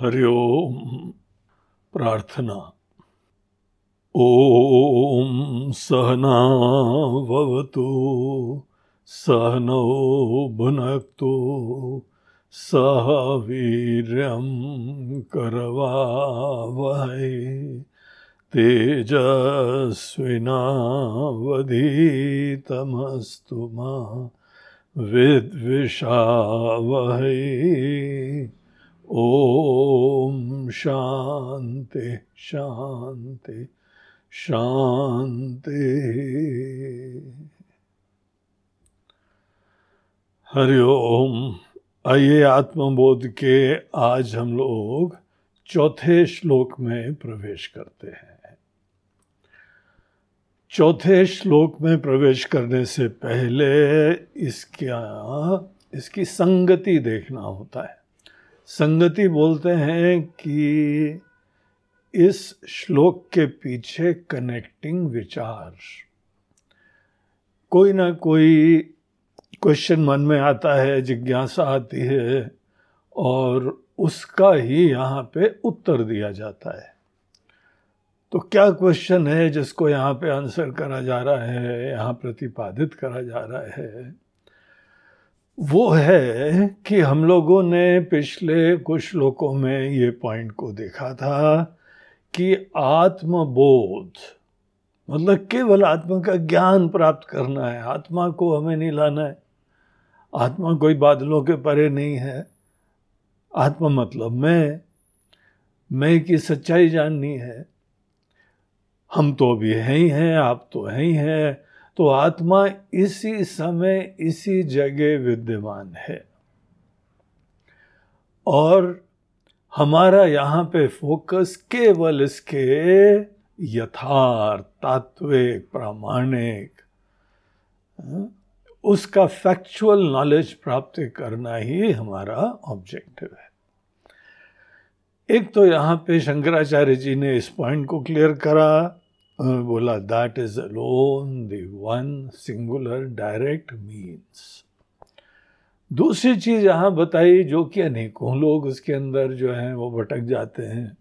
हरिओम प्रार्थना। ओम सहनावतु सहनौ भुनक्तु सह वीर्यं करवावहै। तेजस्विनावधीतमस्तु मा विद्विषावहै। ओम शांति शांति शांति। हरिओम आइए आत्मबोध के आज हम लोग चौथे श्लोक में प्रवेश करते हैं। चौथे श्लोक में प्रवेश करने से पहले इसका, इसकी संगति देखना होता है। संगति बोलते हैं कि इस श्लोक के पीछे कनेक्टिंग विचार। कोई ना कोई क्वेश्चन मन में आता है, जिज्ञासा आती है, और उसका ही यहाँ पे उत्तर दिया जाता है। तो क्या क्वेश्चन है जिसको यहाँ पे आंसर करा जा रहा है, यहाँ प्रतिपादित करा जा रहा है? वो है कि हम लोगों ने पिछले कुछ श्लोकों में ये पॉइंट को देखा था कि आत्मबोध मतलब केवल आत्मा का ज्ञान प्राप्त करना है, आत्मा को हमें नहीं लाना है। आत्मा कोई बादलों के परे नहीं है। आत्मा मतलब मैं मैं की सच्चाई जाननी है। हम तो अभी हैं ही हैं, आप तो हैं ही हैं। तो आत्मा इसी समय इसी जगह विद्यमान है। और हमारा यहाँ पे फोकस केवल इसके यथार्थ तात्विक प्रामाणिक हाँ, उसका फैक्चुअल नॉलेज प्राप्त करना ही हमारा ऑब्जेक्टिव है। एक तो यहाँ पे शंकराचार्य जी ने इस पॉइंट को क्लियर करा बोला that is alone the one singular direct means दूसरी चीज़ यहाँ बताई, जो कि अनेकों लोग उसके अंदर जो हैं, वो भटक जाते हैं।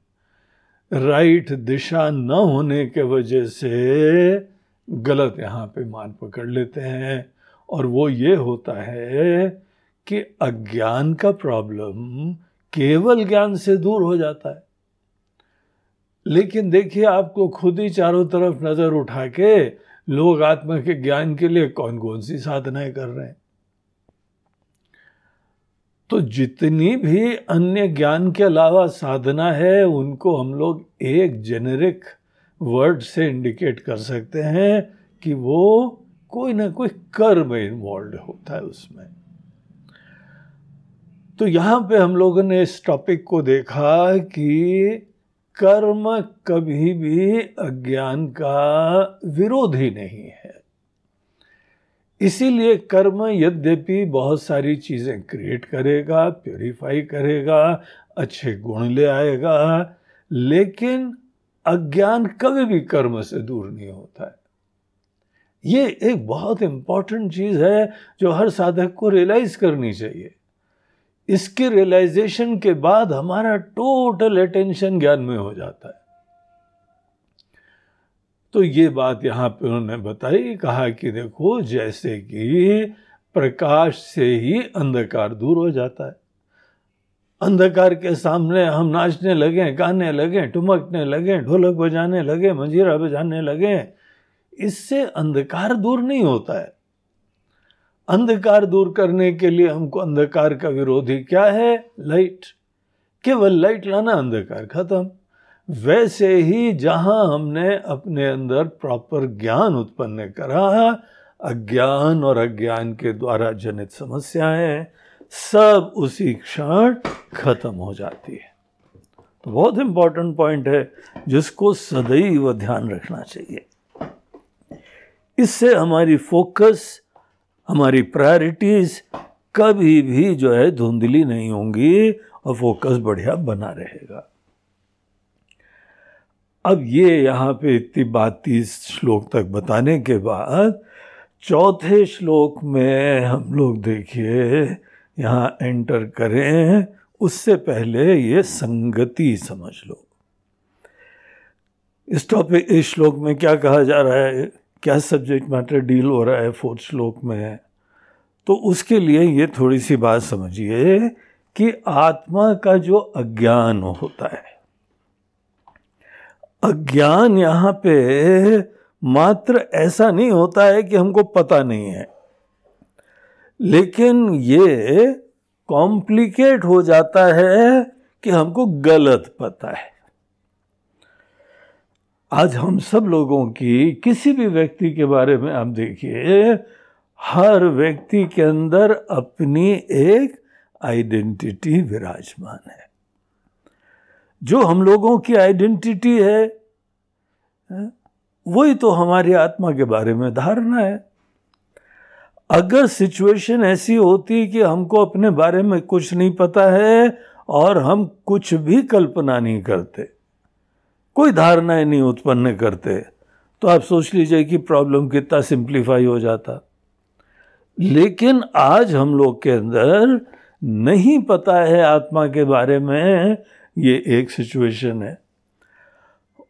राइट दिशा न होने के वजह से गलत यहाँ पे मान पकड़ लेते हैं। और वो ये होता है कि अज्ञान का प्रॉब्लम केवल ज्ञान से दूर हो जाता है। लेकिन देखिए, आपको खुद ही चारों तरफ़ नज़र उठा के लोग आत्मा के ज्ञान के लिए कौन कौन सी साधनाएँ कर रहे हैं? तो जितनी भी अन्य ज्ञान के अलावा साधना है, उनको हम लोग एक जेनेरिक वर्ड से इंडिकेट कर सकते हैं कि वो कोई ना कोई कर्म इन्वॉल्व होता है उसमें। तो यहाँ पे हम लोगों ने इस टॉपिक को देखा कि कर्म कभी भी अज्ञान का विरोधी नहीं है। इसीलिए कर्म यद्यपि बहुत सारी चीज़ें क्रिएट करेगा प्योरीफाई करेगा, अच्छे गुण ले आएगा, लेकिन अज्ञान कभी भी कर्म से दूर नहीं होता है। ये एक बहुत इंपॉर्टेंट चीज़ है जो हर साधक को रियलाइज़ करनी चाहिए। इसके रियलाइजेशन के बाद हमारा टोटल अटेंशन ज्ञान में हो जाता है। तो ये बात यहाँ पे उन्होंने बताई, कहा कि देखो, जैसे कि प्रकाश से ही अंधकार दूर हो जाता है। अंधकार के सामने हम नाचने लगे, गाने लगे, ठुमकने लगे, ढोलक बजाने लगे, मंजीरा बजाने लगे। इससे अंधकार दूर नहीं होता है। अंधकार दूर करने के लिए हमको अंधकार का विरोधी क्या है? लाइट केवल लाइट लाना, अंधकार खत्म। वैसे ही जहाँ हमने अपने अंदर प्रॉपर ज्ञान उत्पन्न करा अज्ञान और अज्ञान के द्वारा जनित समस्याएँ सब उसी क्षण खत्म हो जाती है। तो बहुत इंपॉर्टेंट पॉइंट है, जिसको सदैव ध्यान रखना चाहिए। इससे हमारी फोकस हमारी प्रायोरिटीज कभी भी जो है धुंधली नहीं होंगी और फोकस बढ़िया बना रहेगा। अब ये यहाँ पे इतनी बात तीस श्लोक तक बताने के बाद चौथे श्लोक में हम लोग देखिए, यहाँ एंटर करें, उससे पहले ये संगति समझ लो। इस टॉपिक इस श्लोक में क्या कहा जा रहा है? क्या सब्जेक्ट मैटर डील हो रहा है फोर्थ श्लोक में? तो उसके लिए ये थोड़ी सी बात समझिए कि आत्मा का जो अज्ञान होता है, अज्ञान यहाँ पे मात्र ऐसा नहीं होता है कि हमको पता नहीं है, लेकिन ये कॉम्प्लिकेट हो जाता है कि हमको गलत पता है। आज हम सब लोगों की किसी भी व्यक्ति के बारे में आप देखिए, हर व्यक्ति के अंदर अपनी एक आइडेंटिटी विराजमान है। जो हम लोगों की आइडेंटिटी है, वही तो हमारी आत्मा के बारे में धारणा है। अगर सिचुएशन ऐसी होती कि हमको अपने बारे में कुछ नहीं पता है और हम कुछ भी कल्पना नहीं करते कोई धारणाएँ नहीं उत्पन्न करते। तो आप सोच लीजिए कि प्रॉब्लम कितना सिंप्लीफाई हो जाता। लेकिन आज हम लोग के अंदर नहीं पता है आत्मा के बारे में, ये एक सिचुएशन है।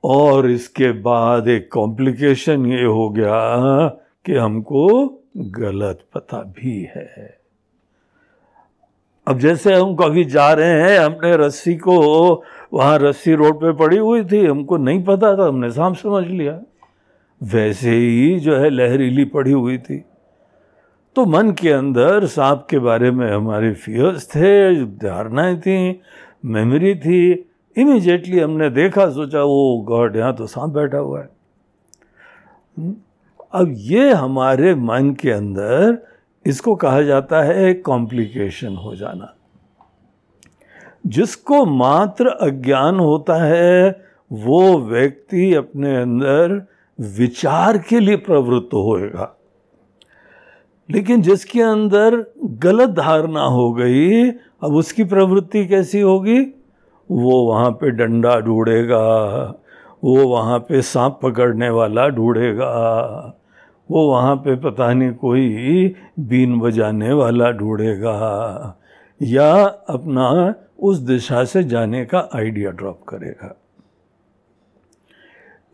और इसके बाद एक कॉम्प्लिकेशन ये हो गया कि हमको गलत पता भी है। अब जैसे हम कभी जा रहे हैं, हमने रस्सी को वहाँ रस्सी रोड पे पड़ी हुई थी, हमको नहीं पता था, हमने सांप समझ लिया। वैसे ही जो है लहरीली पड़ी हुई थी। तो मन के अंदर सांप के बारे में हमारे फियर्स थे, धारणाएँ थी मेमोरी थी। इमीजिएटली हमने देखा, सोचा वो गॉड, यहाँ तो सांप बैठा हुआ है। अब ये हमारे मन के अंदर इसको कहा जाता है कॉम्प्लिकेशन हो जाना। जिसको मात्र अज्ञान होता है, वो व्यक्ति अपने अंदर विचार के लिए प्रवृत्त होएगा। लेकिन जिसके अंदर गलत धारणा हो गई, अब उसकी प्रवृत्ति कैसी होगी? वो वहाँ पे डंडा ढूंढेगा, वो वहाँ पे सांप पकड़ने वाला ढूंढेगा। वो वहाँ पे पता नहीं कोई बीन बजाने वाला ढूंढेगा। या अपना उस दिशा से जाने का आइडिया ड्रॉप करेगा।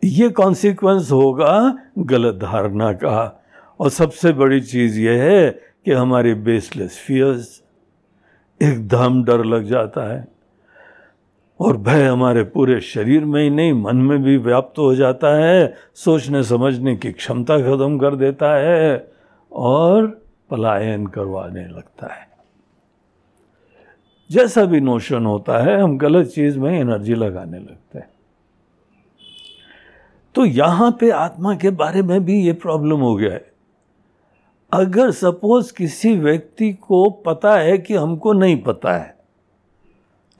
ये कॉन्सिक्वेंस होगा गलत धारणा का। और सबसे बड़ी चीज़ यह है कि हमारे बेसलेस फियर्स एकदम डर लग जाता है। और भय हमारे पूरे शरीर में ही नहीं, मन में भी व्याप्त हो जाता है, सोचने समझने की क्षमता खत्म कर देता है और पलायन करवाने लगता है। जैसा भी नोशन होता है, हम गलत चीज़ में एनर्जी लगाने लगते हैं। तो यहाँ पे आत्मा के बारे में भी ये प्रॉब्लम हो गया है। अगर सपोज़ किसी व्यक्ति को पता है कि हमको नहीं पता है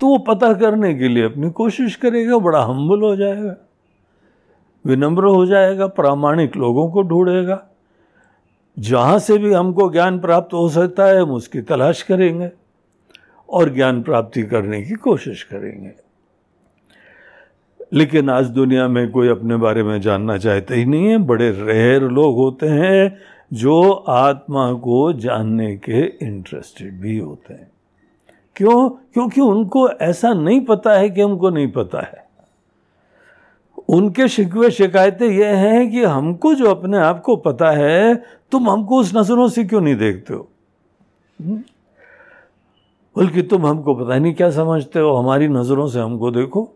तो वो पता करने के लिए अपनी कोशिश करेगा, बड़ा हम्बल हो जाएगा। विनम्र हो जाएगा, प्रामाणिक लोगों को ढूंढेगा। जहाँ से भी हमको ज्ञान प्राप्त हो सकता है, हम उसकी तलाश करेंगे और ज्ञान प्राप्ति करने की कोशिश करेंगे। लेकिन आज दुनिया में कोई अपने बारे में जानना चाहते ही नहीं है। बड़े रेयर लोग होते हैं जो आत्मा को जानने के इंटरेस्टेड भी होते हैं। क्यों? क्योंकि उनको ऐसा नहीं पता है कि हमको नहीं पता है। उनके शिकवे शिकायतें ये हैं कि हमको जो अपने आप को पता है, तुम हमको उस नज़रों से क्यों नहीं देखते हो? बल्कि तुम हमको पता नहीं, क्या समझते हो? हमारी नज़रों से हमको देखो।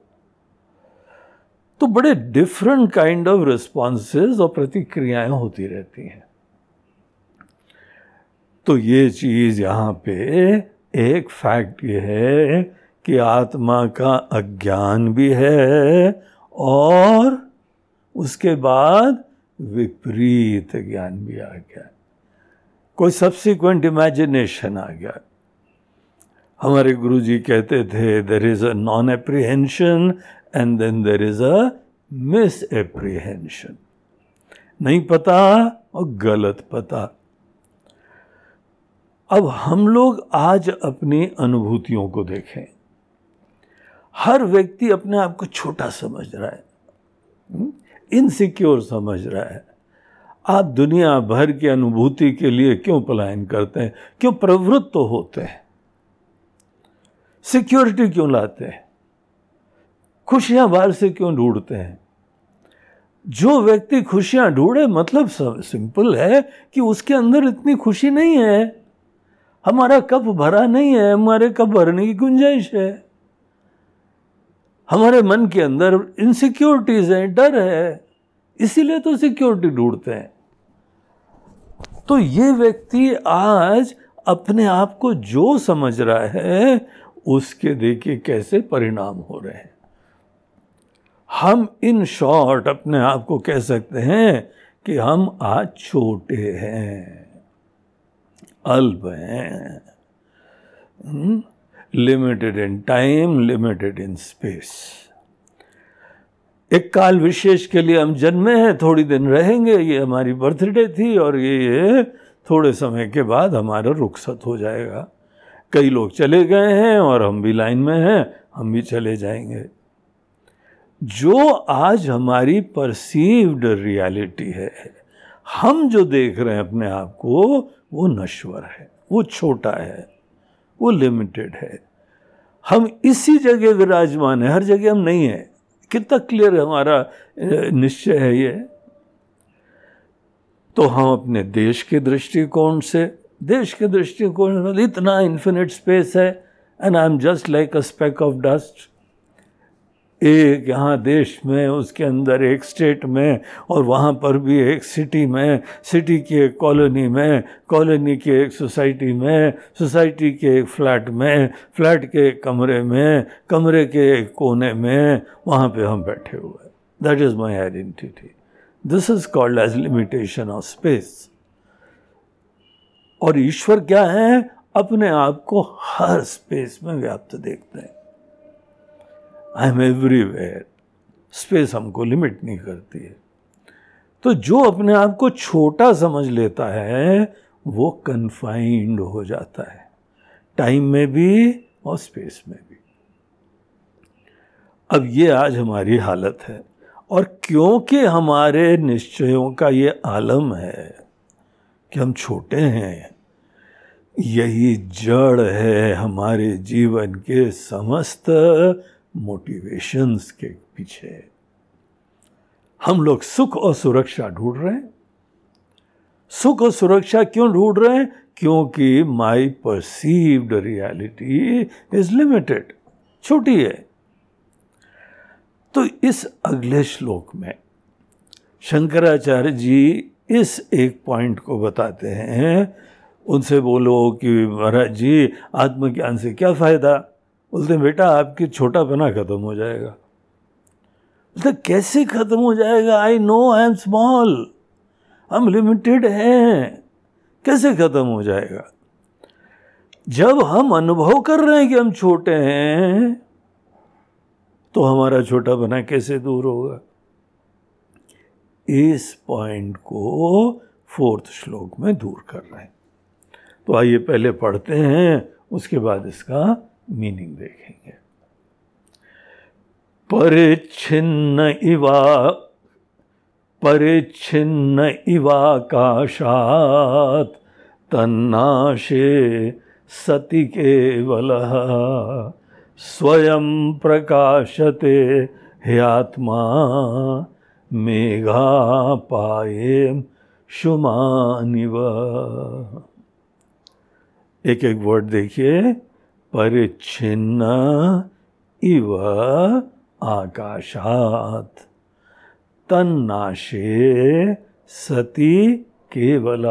तो बड़े डिफरेंट काइंड ऑफ़ रिस्पॉन्सेज और प्रतिक्रियाएँ होती रहती हैं। तो ये चीज़ यहाँ पे एक फैक्ट ये है कि आत्मा का अज्ञान भी है और उसके बाद विपरीत ज्ञान भी आ गया। कोई सब्सिक्वेंट इमेजिनेशन आ गया। हमारे गुरु जी कहते थे there is a non apprehension and then there is a misapprehension नहीं पता और गलत पता। अब हम लोग आज अपनी अनुभूतियों को देखें। हर व्यक्ति अपने आप को छोटा समझ रहा है। इनसिक्योर हम्म, समझ रहा है। आप दुनिया भर की अनुभूति के लिए क्यों पलायन करते हैं? क्यों प्रवृत्त तो होते हैं? सिक्योरिटी क्यों लाते हैं? खुशियाँ बाहर से क्यों ढूंढते हैं? जो व्यक्ति खुशियाँ ढूंढे मतलब सिंपल है कि उसके अंदर इतनी खुशी नहीं है। हमारा कप भरा नहीं है, हमारे कप भरने की गुंजाइश है। हमारे मन के अंदर इनसिक्योरिटीज हैं, डर है, इसीलिए तो सिक्योरिटी ढूंढते हैं। तो ये व्यक्ति आज अपने आप को जो समझ रहा है, उसके देखिए कैसे परिणाम हो रहे हैं। हम इन शॉर्ट अपने आप को कह सकते हैं कि हम आज छोटे हैं। अल्प हैं। Limited in time limited in space एक काल विशेष के लिए हम जन्मे हैं, थोड़ी दिन रहेंगे, ये हमारी बर्थडे थी और ये थोड़े समय के बाद हमारा रुखसत हो जाएगा। कई लोग चले गए हैं और हम भी लाइन में हैं, हम भी चले जाएँगे। जो आज हमारी परसीव्ड रियलिटी है हम जो देख रहे हैं अपने आप को, वो नश्वर है, वो छोटा है, वो लिमिटेड है। हम इसी जगह विराजमान है, हर जगह हम नहीं है। कितना क्लियर हमारा निश्चय है ये। तो हम अपने देश के दृष्टिकोण से, देश के दृष्टिकोण इतना इन्फिनिट स्पेस है and I am just like a speck of dust एक यहाँ देश में, उसके अंदर एक स्टेट में, और वहाँ पर भी एक सिटी में सिटी की एक कॉलोनी में कॉलोनी की एक सोसाइटी में सोसाइटी के एक फ्लैट में फ्लैट के एक कमरे में, कमरे के एक कोने में, वहाँ पे हम बैठे हुए that is my identity this is called as limitation of space और ईश्वर क्या है? अपने आप को हर स्पेस में व्याप्त देखते हैं। आई एम एवरीवेयर स्पेस हमको लिमिट नहीं करती है। तो जो अपने आप को छोटा समझ लेता है, वो कन्फाइंड हो जाता है। टाइम में भी और स्पेस में भी। अब ये आज हमारी हालत है। और क्योंकि हमारे निश्चयों का ये आलम है कि हम छोटे हैं, यही जड़ है हमारे जीवन के समस्त मोटिवेशंस के पीछे। हम लोग सुख और सुरक्षा ढूंढ रहे हैं। सुख और सुरक्षा क्यों ढूंढ रहे हैं? क्योंकि my perceived reality is limited छोटी है। तो इस अगले श्लोक में शंकराचार्य जी इस एक पॉइंट को बताते हैं। उनसे बोलो कि महाराज जी, आत्मज्ञान से क्या फ़ायदा? बोलते बेटा आपकी छोटा पना खत्म हो जाएगा। बोलते कैसे खत्म हो जाएगा? I know I am small हम लिमिटेड हैं। कैसे खत्म हो जाएगा? जब हम अनुभव कर रहे हैं कि हम छोटे हैं तो हमारा छोटा बना कैसे दूर होगा? इस पॉइंट को फोर्थ श्लोक में दूर कर रहे हैं। तो आइए पहले पढ़ते हैं, उसके बाद इसका मीनिंग देखेंगे। परिच्छिन्न इवा, परिच्छिन्न इवाकाशात, तन्नाशे सति केवल। स्वयं प्रकाशते ह्यात्मा मेघा पाए शुमानिव। एक एक वर्ड देखिए। परिच्छिन्न इव आकाशात। तन्नाशे सति केवल।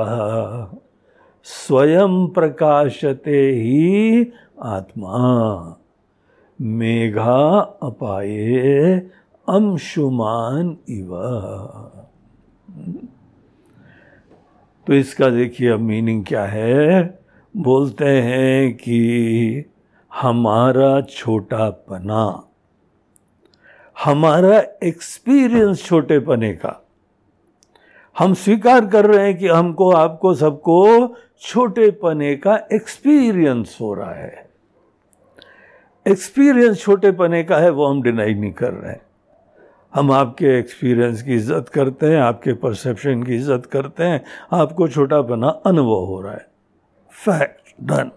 स्वयं प्रकाशते ही आत्मा। मेघा अपाए अंशुमान इव। तो इसका देखिए, अब मीनिंग क्या है? बोलते हैं कि हमारा छोटापना, हमारा एक्सपीरियंस छोटे पने का। हम स्वीकार कर रहे हैं कि हमको, आपको सबको छोटे पने का एक्सपीरियंस हो रहा है। एक्सपीरियंस छोटे पने का है, वो हम डिनाई नहीं कर रहे हैं। हम आपके एक्सपीरियंस की इज़्ज़त करते हैं, आपके परसेप्शन की इज़्ज़त करते हैं, आपको छोटा पना अनुभव हो रहा है। फैक्ट डन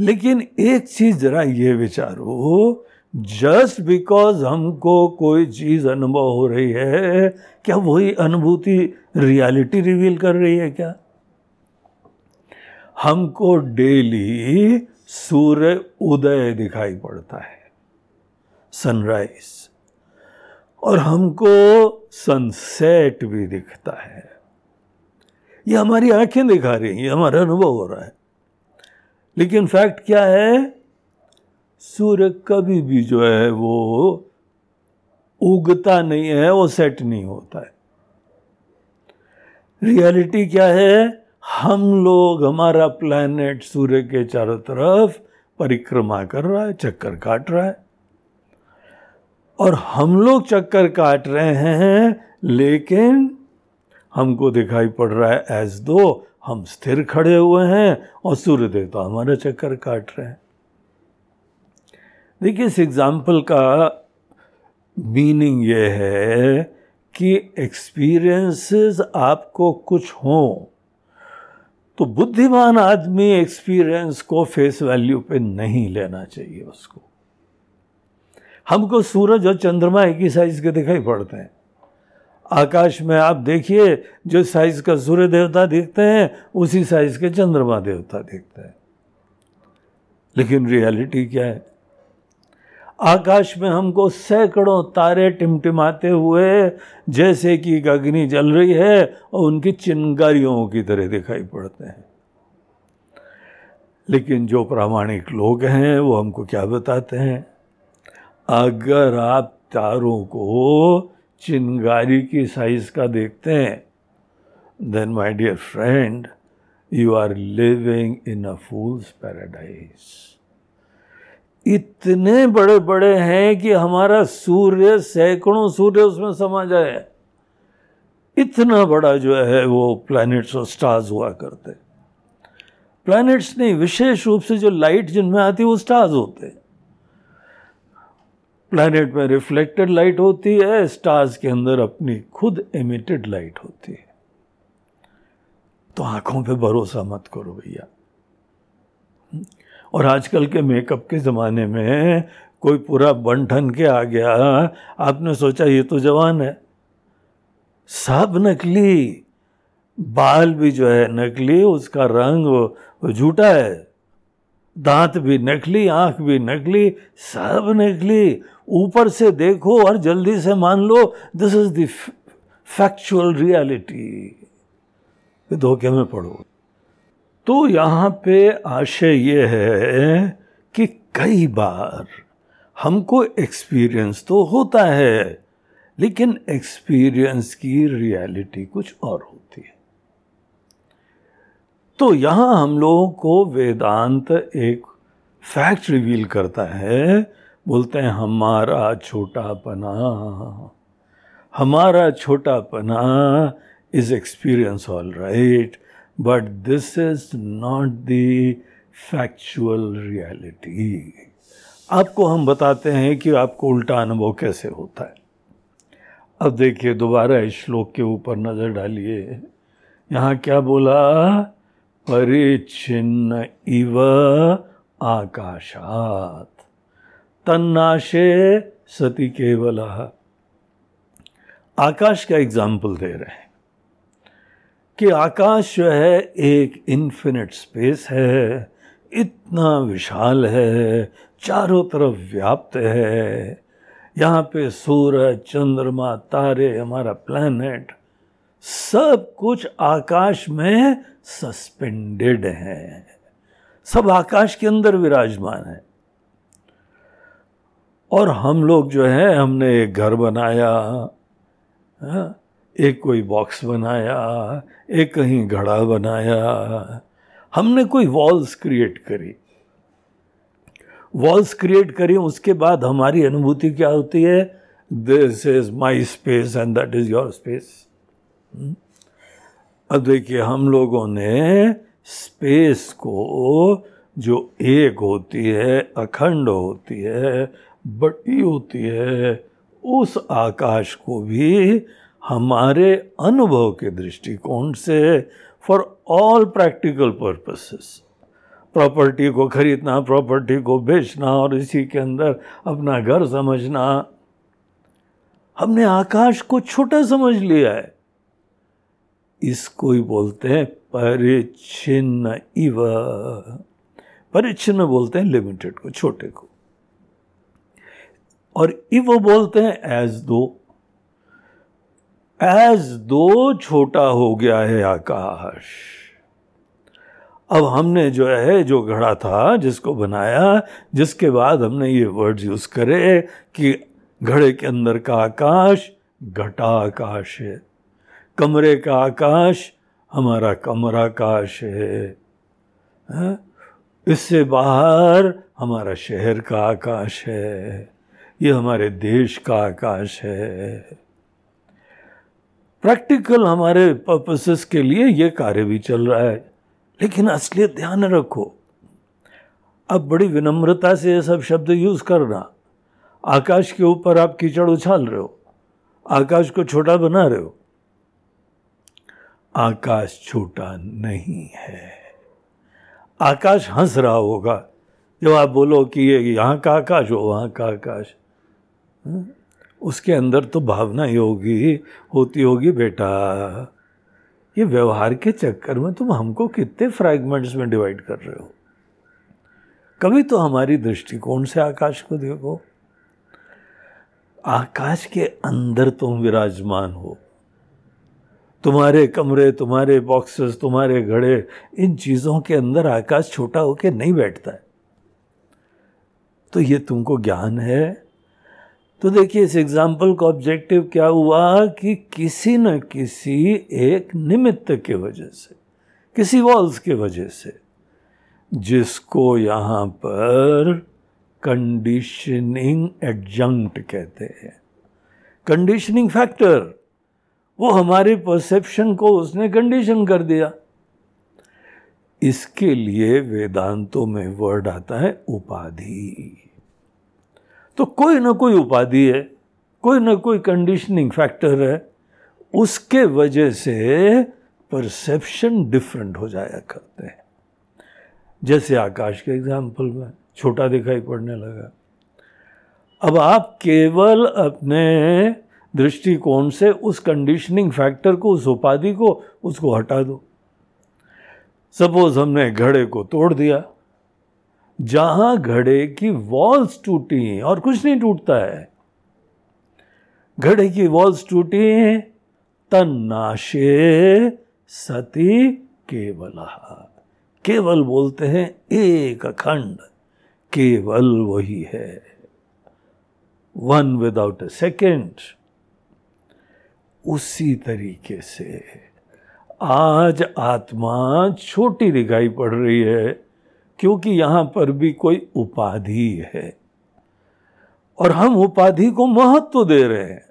लेकिन एक चीज़ जरा ये विचारो जस्ट बिकॉज़ हमको कोई चीज़ अनुभव हो रही है, क्या वही अनुभूति रियलिटी रिवील कर रही है क्या? हमको डेली सूर्य उदय दिखाई पड़ता है सनराइज और हमको सनसेट भी दिखता है। ये हमारी आँखें दिखा रही हैं, ये हमारा अनुभव हो रहा है। लेकिन फैक्ट क्या है? सूर्य कभी भी जो है वो उगता नहीं है, वो सेट नहीं होता है। रियलिटी क्या है? हम लोग, हमारा प्लैनेट सूर्य के चारों तरफ़ परिक्रमा कर रहा है, चक्कर काट रहा है। और हम लोग चक्कर काट रहे हैं, लेकिन हमको दिखाई पड़ रहा है एज दो हम स्थिर खड़े हुए हैं और सूर्य देवता हमारा चक्कर काट रहे हैं। देखिए, इस एग्ज़ाम्पल का मीनिंग ये है कि एक्सपीरियंसेस आपको कुछ हों तो बुद्धिमान आदमी एक्सपीरियंस को फेस वैल्यू पे नहीं लेना चाहिए उसको। हमको सूरज और चंद्रमा एक ही साइज़ के दिखाई पड़ते हैं। आकाश में आप देखिए, जो साइज़ का सूर्य देवता देखते हैं, उसी साइज़ के चंद्रमा देवता देखते हैं। लेकिन रियलिटी क्या है? आकाश में हमको सैकड़ों तारे टिमटिमाते हुए, जैसे कि अग्नि जल रही है, और उनकी चिंगारियों की तरह दिखाई पड़ते हैं। लेकिन जो प्रामाणिक लोग हैं, वो हमको क्या बताते हैं? अगर आप तारों को चिंगारी की साइज़ का देखते हैं then my dear friend you are living in a fool's paradise इतने बड़े बड़े हैं कि हमारा सूर्य सैकड़ों सूर्य उसमें समा जाए। इतना बड़ा जो है वो प्लैनेट्स और स्टार्स हुआ करते। प्लैनेट्स नहीं, विशेष रूप से जो लाइट जिनमें आती है वो स्टार्स होते। हैं प्लैनेट में रिफ्लेक्टेड लाइट होती है स्टार्स के अंदर अपनी खुद एमिटेड लाइट होती है। तो आँखों पे भरोसा मत करो भैया। और आजकल के मेकअप के ज़माने में कोई पूरा बन ठन के आ गया, आपने सोचा ये तो जवान है। सब नकली, बाल भी जो है नकली, उसका रंग झूठा है। दांत भी नकली, आँख भी नकली सब नकली। ऊपर से देखो और जल्दी से मान लो this is the factual reality धोखे में पढ़ो तो यहाँ पे आशय ये है कि कई बार हमको एक्सपीरियंस तो होता है, लेकिन एक्सपीरियंस की रियलिटी कुछ और होती तो यहाँ हम लोगों को वेदांत एक फैक्ट रिवील करता है। बोलते हैं, हमारा छोटा पना हमारा छोटा पना is experience all right but this is not the factual reality आपको हम बताते हैं कि आपको उल्टा अनुभव कैसे होता है। अब देखिए, दोबारा इस श्लोक के ऊपर नज़र डालिए। यहाँ क्या बोला? परिचिन्न इव आकाशात। तन्नाशे सती केवल। आकाश का एग्ज़ाम्पल दे रहे हैं कि आकाश जो है एक इन्फिनिट स्पेस है, इतना विशाल है, चारों तरफ़ व्याप्त है। यहाँ पे सूरज, चंद्रमा, तारे, हमारा प्लैनेट सब कुछ आकाश में सस्पेंडेड है। सब आकाश के अंदर विराजमान है। और हम लोग जो है हमने एक घर बनाया हाँ, एक कोई बॉक्स बनाया एक कहीं घड़ा बनाया। हमने कोई वॉल्स क्रिएट करी। वॉल्स क्रिएट करी उसके बाद हमारी अनुभूति क्या होती है? This is my space and that is your space अब देखिए, हम लोगों ने स्पेस को जो एक होती है, अखंड होती है, बड़ी होती है, उस आकाश को भी हमारे अनुभव के दृष्टिकोण से for all practical purposes property को खरीदना प्रॉपर्टी को बेचना और इसी के अंदर अपना घर समझना, हमने आकाश को छोटा समझ लिया है। इसको ही बोलते हैं परिच्छिन्न इव। परिच्छिन्न बोलते हैं लिमिटेड को, छोटे को। और इव बोलते हैं एज दो। एज दो छोटा हो गया है आकाश। अब हमने जो है, जो घड़ा था, जिसको बनाया, जिसके बाद हमने ये वर्ड्स यूज़ करे कि घड़े के अंदर का आकाश घटा आकाश है। कमरे का आकाश हमारा कमरा आकाश है, है? इससे बाहर हमारा शहर का आकाश है। ये हमारे देश का आकाश है। प्रैक्टिकल हमारे पर्पसेस के लिए ये कार्य भी चल रहा है। लेकिन असलियत ध्यान रखो। अब बड़ी विनम्रता से ये सब शब्द यूज़ करना। आकाश के ऊपर आप कीचड़ उछाल रहे हो। आकाश को छोटा बना रहे हो। आकाश छोटा नहीं है। आकाश हंस रहा होगा। जब आप बोलो कि ये यहाँ का आकाश हो वहाँ का आकाश। हम्म? उसके अंदर तो भावना ही होगी, होती होगी बेटा। ये व्यवहार के चक्कर में तुम हमको कितने फ्रैगमेंट्स में डिवाइड कर रहे हो? कभी तो हमारी दृष्टिकोण से आकाश को देखो। आकाश के अंदर तुम विराजमान हो। तुम्हारे कमरे, तुम्हारे बॉक्सेस तुम्हारे घड़े, इन चीज़ों के अंदर आकाश छोटा होकर नहीं बैठता है। तो ये तुमको ज्ञान है। तो देखिए, इस एग्ज़ाम्पल का ऑब्जेक्टिव क्या हुआ कि किसी न किसी एक निमित्त के वजह से, किसी वॉल्स के वजह से, जिसको यहाँ पर कंडीशनिंग एडजंक्ट कहते हैं। कंडीशनिंग फैक्टर वो हमारे परसेप्शन को उसने कंडीशन कर दिया। इसके लिए वेदांतों में वर्ड आता है उपाधि। तो कोई ना कोई उपाधि है, कोई ना कोई कंडीशनिंग फैक्टर है, उसके वजह से परसेप्शन डिफरेंट हो जाया करते हैं। जैसे आकाश के एग्ज़ाम्पल में, छोटा दिखाई पड़ने लगा। अब आप केवल अपने दृष्टिकोण से उस कंडीशनिंग फैक्टर को, उस उपाधि को, उसको हटा दो। सपोज़ हमने घड़े को तोड़ दिया। जहाँ घड़े की वॉल्स टूटी और कुछ नहीं टूटता है। घड़े की वॉल्स टूटी तन्नाशे सती केवल। केवल बोलते हैं एक अखंड। केवल वही है। वन विदाउट अ सेकेंड उसी तरीके से। आज आत्मा छोटी दिखाई पड़ रही है, क्योंकि यहाँ पर भी कोई उपाधि है। और हम उपाधि को महत्व दे रहे हैं।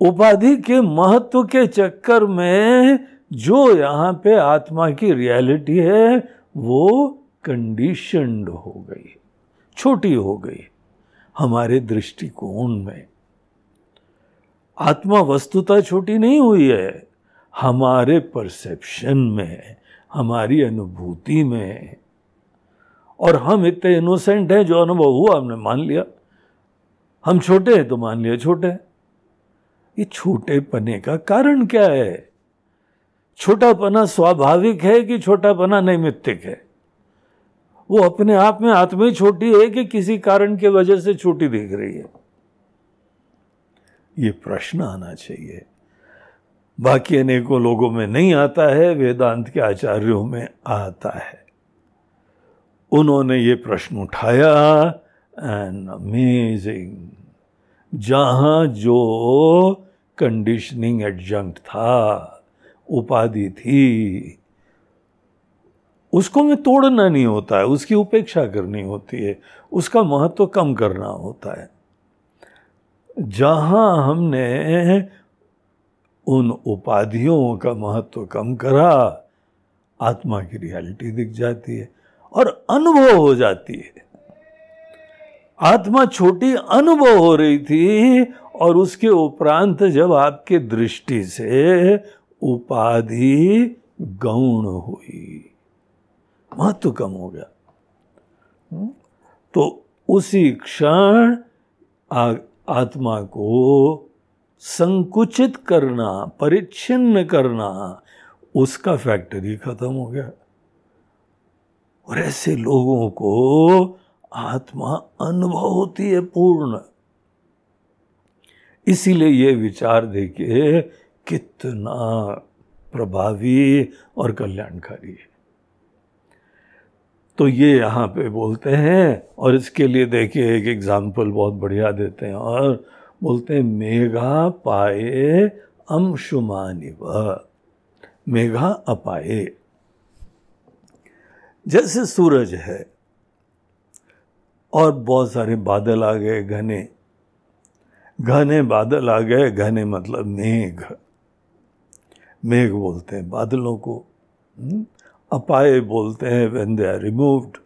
उपाधि के महत्व के चक्कर में जो यहाँ पे आत्मा की रियलिटी है, वो कंडीशनड हो गई, छोटी हो गई। हमारे दृष्टिकोण में। आत्मा वस्तुता छोटी नहीं हुई है। हमारे परसेप्शन में, हमारी अनुभूति में, और हम इतने इनोसेंट हैं जो अनुभव हुआ, हमने मान लिया। हम छोटे हैं तो मान लिया छोटे हैं। ये छोटे पने का कारण क्या है? छोटा पना स्वाभाविक है कि छोटा पना नैमित्तिक है? वो अपने आप में आत्मा ही छोटी है कि किसी कारण के वजह से छोटी दिख रही है? ये प्रश्न आना चाहिए। बाकी अनेकों लोगों में नहीं आता है, वेदांत के आचार्यों में आता है। उन्होंने ये प्रश्न उठाया एंड अमेजिंग जहाँ जो कंडीशनिंग एडजंक्ट था, उपाधि थी, उसको में तोड़ना नहीं होता है, उसकी उपेक्षा करनी होती है, उसका महत्व कम करना होता है। जहाँ हमने उन उपाधियों का महत्व कम करा, आत्मा की रियलिटी दिख जाती है और अनुभव हो जाती है आत्मा छोटी अनुभव हो रही थी और उसके उपरांत जब आपके दृष्टि से उपाधि गौण हुई, महत्व कम हो गया? तो उसी क्षण आत्मा को संकुचित करना, परिच्छिन्न करना, उसका फैक्टरी खत्म हो गया। और ऐसे लोगों को आत्मा अनुभव होती है पूर्ण। इसीलिए ये विचार देखिए, कितना प्रभावी और कल्याणकारी है। तो ये यहाँ पे बोलते हैं, और इसके लिए देखिए एक एग्ज़ाम्पल बहुत बढ़िया देते हैं, और बोलते हैं, मेघा पाए अम व, मेघा अपाए। जैसे सूरज है, और बहुत सारे बादल आ गए, घने। घने बादल आ गए, घने मतलब मेघ। मेघ बोलते हैं बादलों को। हम्म? अपाए बोलते हैं वेन दे आर रिमूव्ड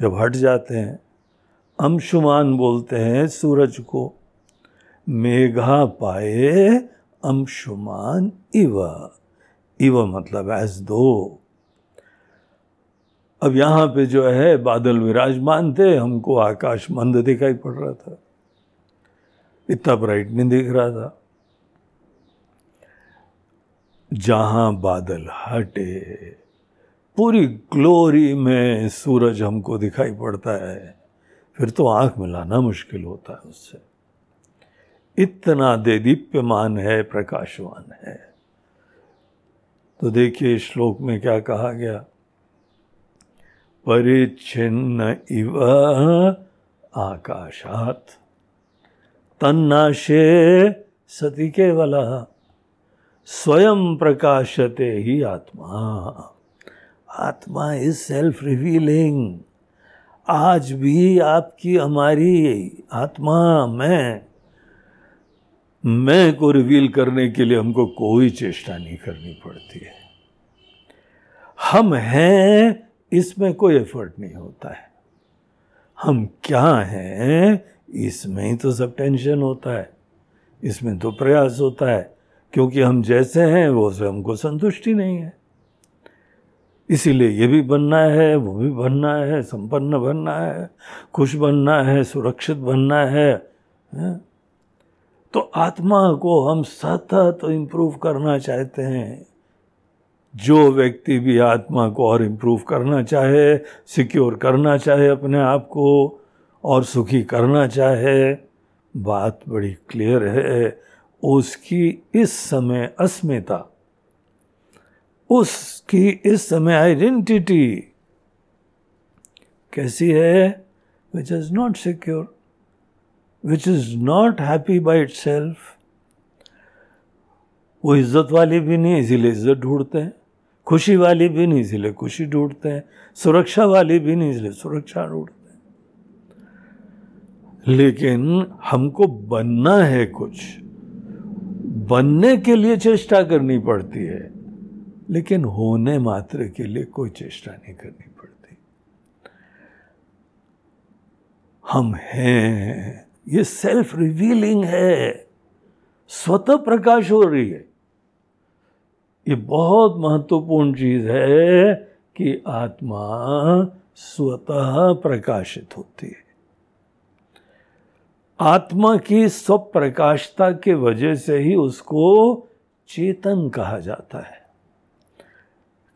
जब हट जाते हैं। अंशुमान बोलते हैं सूरज को, मेघा पाए अंशुमान इव। इव मतलब एज दो अब यहाँ पे जो है, बादल विराजमान थे, हमको आकाश मंद दिखाई पड़ रहा था। इतना ब्राइट नहीं दिख रहा था। जहाँ बादल हटे पूरी ग्लोरी में सूरज हमको दिखाई पड़ता है। फिर तो आँख मिलाना मुश्किल होता है उससे। इतना दे दीप्यमान है, प्रकाशवान है। तो देखिए श्लोक में क्या कहा गया? परिच्छिन्न इव आकाशात। तन्नाशे सती केवल। स्वयं प्रकाशते ही आत्मा। आत्मा इज़ सेल्फ रिवीलिंग आज भी आपकी हमारी आत्मा, मैं मैं को रिवील करने के लिए हमको कोई चेष्टा नहीं करनी पड़ती है। हम हैं, इसमें कोई एफर्ट नहीं होता है। हम क्या हैं, इसमें ही तो सब टेंशन होता है। इसमें तो प्रयास होता है, क्योंकि हम जैसे हैं, वो से हमको संतुष्टि नहीं है। इसीलिए ये भी बनना है, वो भी बनना है, संपन्न बनना है, खुश बनना है, सुरक्षित बनना है? तो आत्मा को हम सतत इम्प्रूव करना चाहते हैं जो व्यक्ति भी आत्मा को और इम्प्रूव करना चाहे सिक्योर करना चाहे अपने आप को, और सुखी करना चाहे, बात बड़ी क्लियर है, उसकी इस समय अस्मिता उसकी इस समय आइडेंटिटी कैसी है which is not secure which is not happy by itself वो इज़्ज़त वाली भी नहीं, इसीलिए इज़्ज़त ढूंढते हैं। खुशी वाली भी नहीं, इसीलिए खुशी ढूंढते हैं। सुरक्षा वाली भी नहीं, इसलिए सुरक्षा ढूंढते हैं। लेकिन हमको बनना है कुछ। बनने के लिए चेष्टा करनी पड़ती है। लेकिन होने मात्र के लिए कोई चेष्टा नहीं करनी पड़ती। हम हैं, ये सेल्फ रिवीलिंग है, स्वतः प्रकाश हो रही है। ये बहुत महत्वपूर्ण चीज़ है कि आत्मा स्वतः प्रकाशित होती है। आत्मा की स्वप्रकाशता के वजह से ही उसको चेतन कहा जाता है।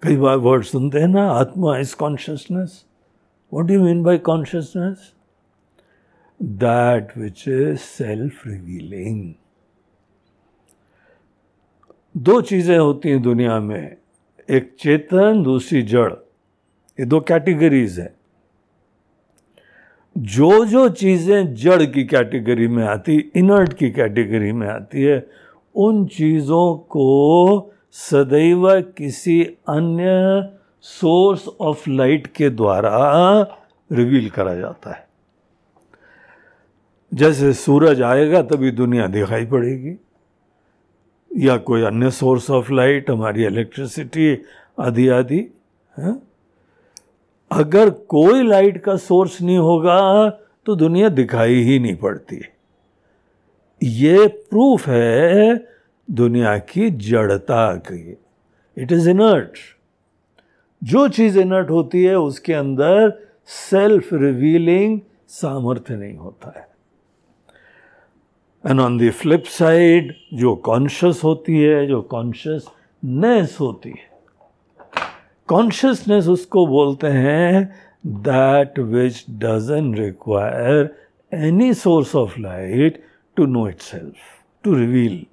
कई बार वर्ड सुनते हैं ना, आत्मा is consciousness what you mean by consciousness that which is self revealing दो चीज़ें होती हैं दुनिया में, एक चेतन, दूसरी जड़। ये दो कैटेगरीज है। जो जो चीज़ें जड़ की कैटेगरी में आती इनर्ट की कैटेगरी में आती है, उन चीज़ों को सदैव किसी अन्य सोर्स ऑफ़ लाइट के द्वारा रिवील करा जाता है। जैसे सूरज आएगा तभी दुनिया दिखाई पड़ेगी, या कोई अन्य सोर्स ऑफ़ लाइट, हमारी इलेक्ट्रिसिटी आदि आदि अगर कोई लाइट का सोर्स नहीं होगा तो दुनिया दिखाई ही नहीं पड़ती। ये प्रूफ है दुनिया की जड़ता की इट इज़ इनर्ट जो चीज़ इनर्ट होती है, उसके अंदर सेल्फ रिवीलिंग सामर्थ्य नहीं होता है। And on the flip side जो कॉन्शियस होती है, जो कॉन्शियसनेस होती है कॉन्शियसनेस उसको बोलते हैं that which doesn't require any source of light to know itself to reveal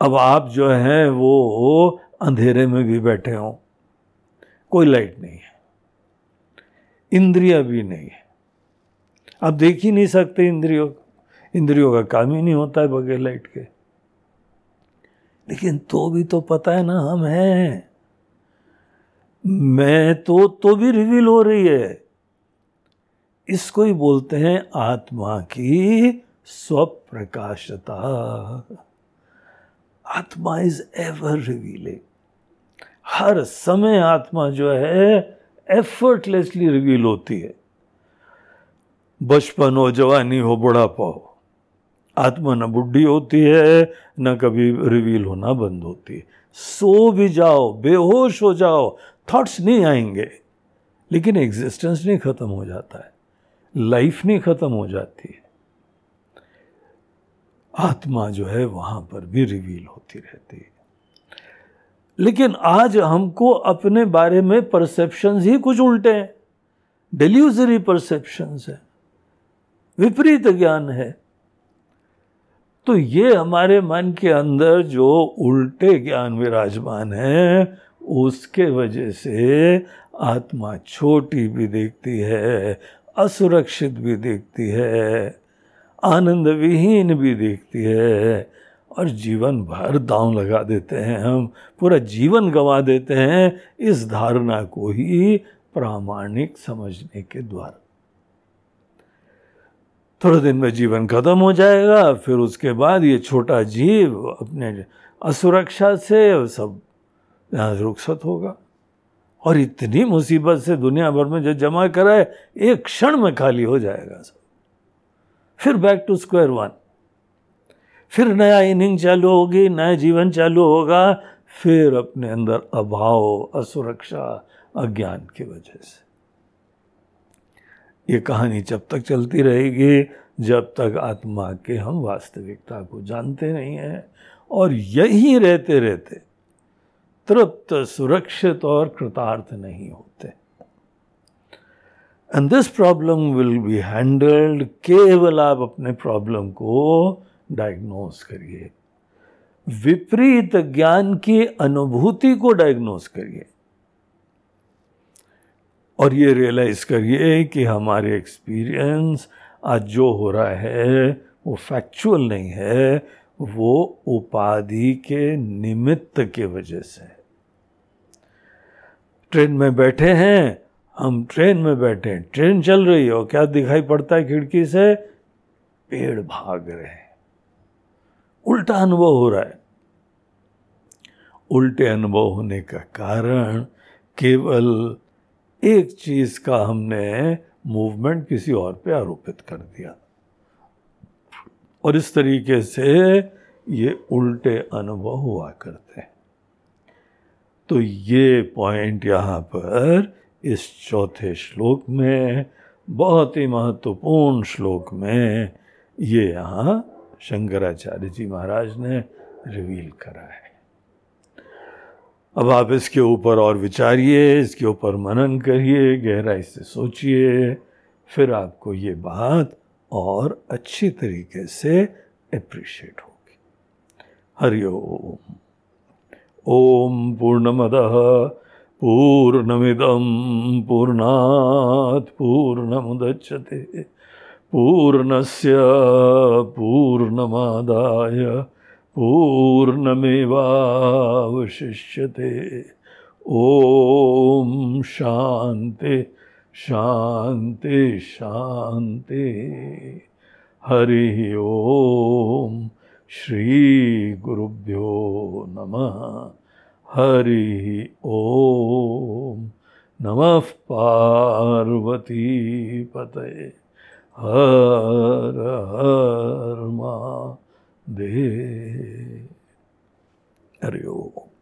अब आप जो हैं वो अंधेरे में भी बैठे हों। कोई लाइट नहीं है। इंद्रिया भी नहीं है। आप देख ही नहीं सकते इंद्रियों इंद्रियों का काम ही नहीं होता है बगैर लाइट के। लेकिन तो भी तो पता है ना हम हैं। मैं तो तो भी रिवील हो रही है। इसको ही बोलते हैं आत्मा की स्वप्रकाशता। आत्मा इज़ एवर रिवीलिंग हर समय आत्मा जो है एफर्टलेसली रिवील होती है। बचपन हो, जवानी हो, बुढ़ापा हो। आत्मा न बुढ़ी होती है, न कभी रिवील होना बंद होती है। सो भी जाओ, बेहोश हो जाओ थॉट्स नहीं आएँगे। लेकिन एग्जिस्टेंस नहीं खत्म हो जाता है। लाइफ नहीं खत्म हो जाती है। आत्मा जो है वहाँ पर भी रिवील होती रहती है। लेकिन आज हमको अपने बारे में परसेप्शंस ही कुछ उल्टे हैं। डेल्यूजरी परसेप्शंस है। विपरीत ज्ञान है। तो ये हमारे मन के अंदर जो उल्टे ज्ञान विराजमान है, उसके वजह से आत्मा छोटी भी देखती है, असुरक्षित भी देखती है। आनंद विहीन भी देखती है और जीवन भर दांव लगा देते हैं हम, पूरा जीवन गंवा देते हैं इस धारणा को ही प्रामाणिक समझने के द्वारा। थोड़े दिन में जीवन खत्म हो जाएगा, फिर उसके बाद ये छोटा जीव अपने असुरक्षा से सब यहाँ रुखसत होगा। और इतनी मुसीबत से दुनिया भर में जो जमा कराए, एक क्षण में खाली हो जाएगा सब। फिर बैक टू स्क्वायर वन फिर नया इनिंग चालू होगी, नया जीवन चालू होगा, फिर अपने अंदर अभाव, असुरक्षा, अज्ञान की वजह से। ये कहानी जब तक चलती रहेगी, जब तक आत्मा के हम वास्तविकता को जानते नहीं हैं, और यही रहते रहते तृप्त, सुरक्षित और कृतार्थ नहीं होते। And this problem will be handled केवल आप अपने प्रॉब्लम को डायग्नोस करिए। विपरीत ज्ञान की अनुभूति को डायग्नोस करिए। और ये रियलाइज़ करिए कि हमारे एक्सपीरियंस आज जो हो रहा है, वो फैक्चुअल नहीं है, वो उपाधि के निमित्त के वजह से ट्रेन में बैठे हैं हम ट्रेन में बैठे हैं, ट्रेन चल रही है क्या दिखाई पड़ता है खिड़की से? पेड़ भाग रहे हैं। उल्टा अनुभव हो रहा है। उल्टे अनुभव होने का कारण केवल एक चीज़ का हमने मूवमेंट किसी और पे आरोपित कर दिया। और इस तरीके से ये उल्टे अनुभव हुआ करते हैं। तो ये पॉइंट यहाँ पर इस चौथे श्लोक में, बहुत ही महत्वपूर्ण श्लोक में ये यहाँ शंकराचार्य जी महाराज ने रिवील करा है। अब आप इसके ऊपर और विचारिए, इसके ऊपर मनन करिए, गहराई से सोचिए, फिर आपको ये बात और अच्छी तरीके से अप्रिशिएट होगी। हरिओम ओम पूर्णमद पूर्णमिदम पूर्णात् पूर्णमुदच्यते पूर्णस्य पूर्णमादाय पूर्णमेवावशिष्यते। ॐ शान्ति शान्ति शान्ति। हरिः ॐ श्रीगुरुभ्यो नमः। हरिः ओम नमः पार्वतीपतये हर हर मा दे हरिओम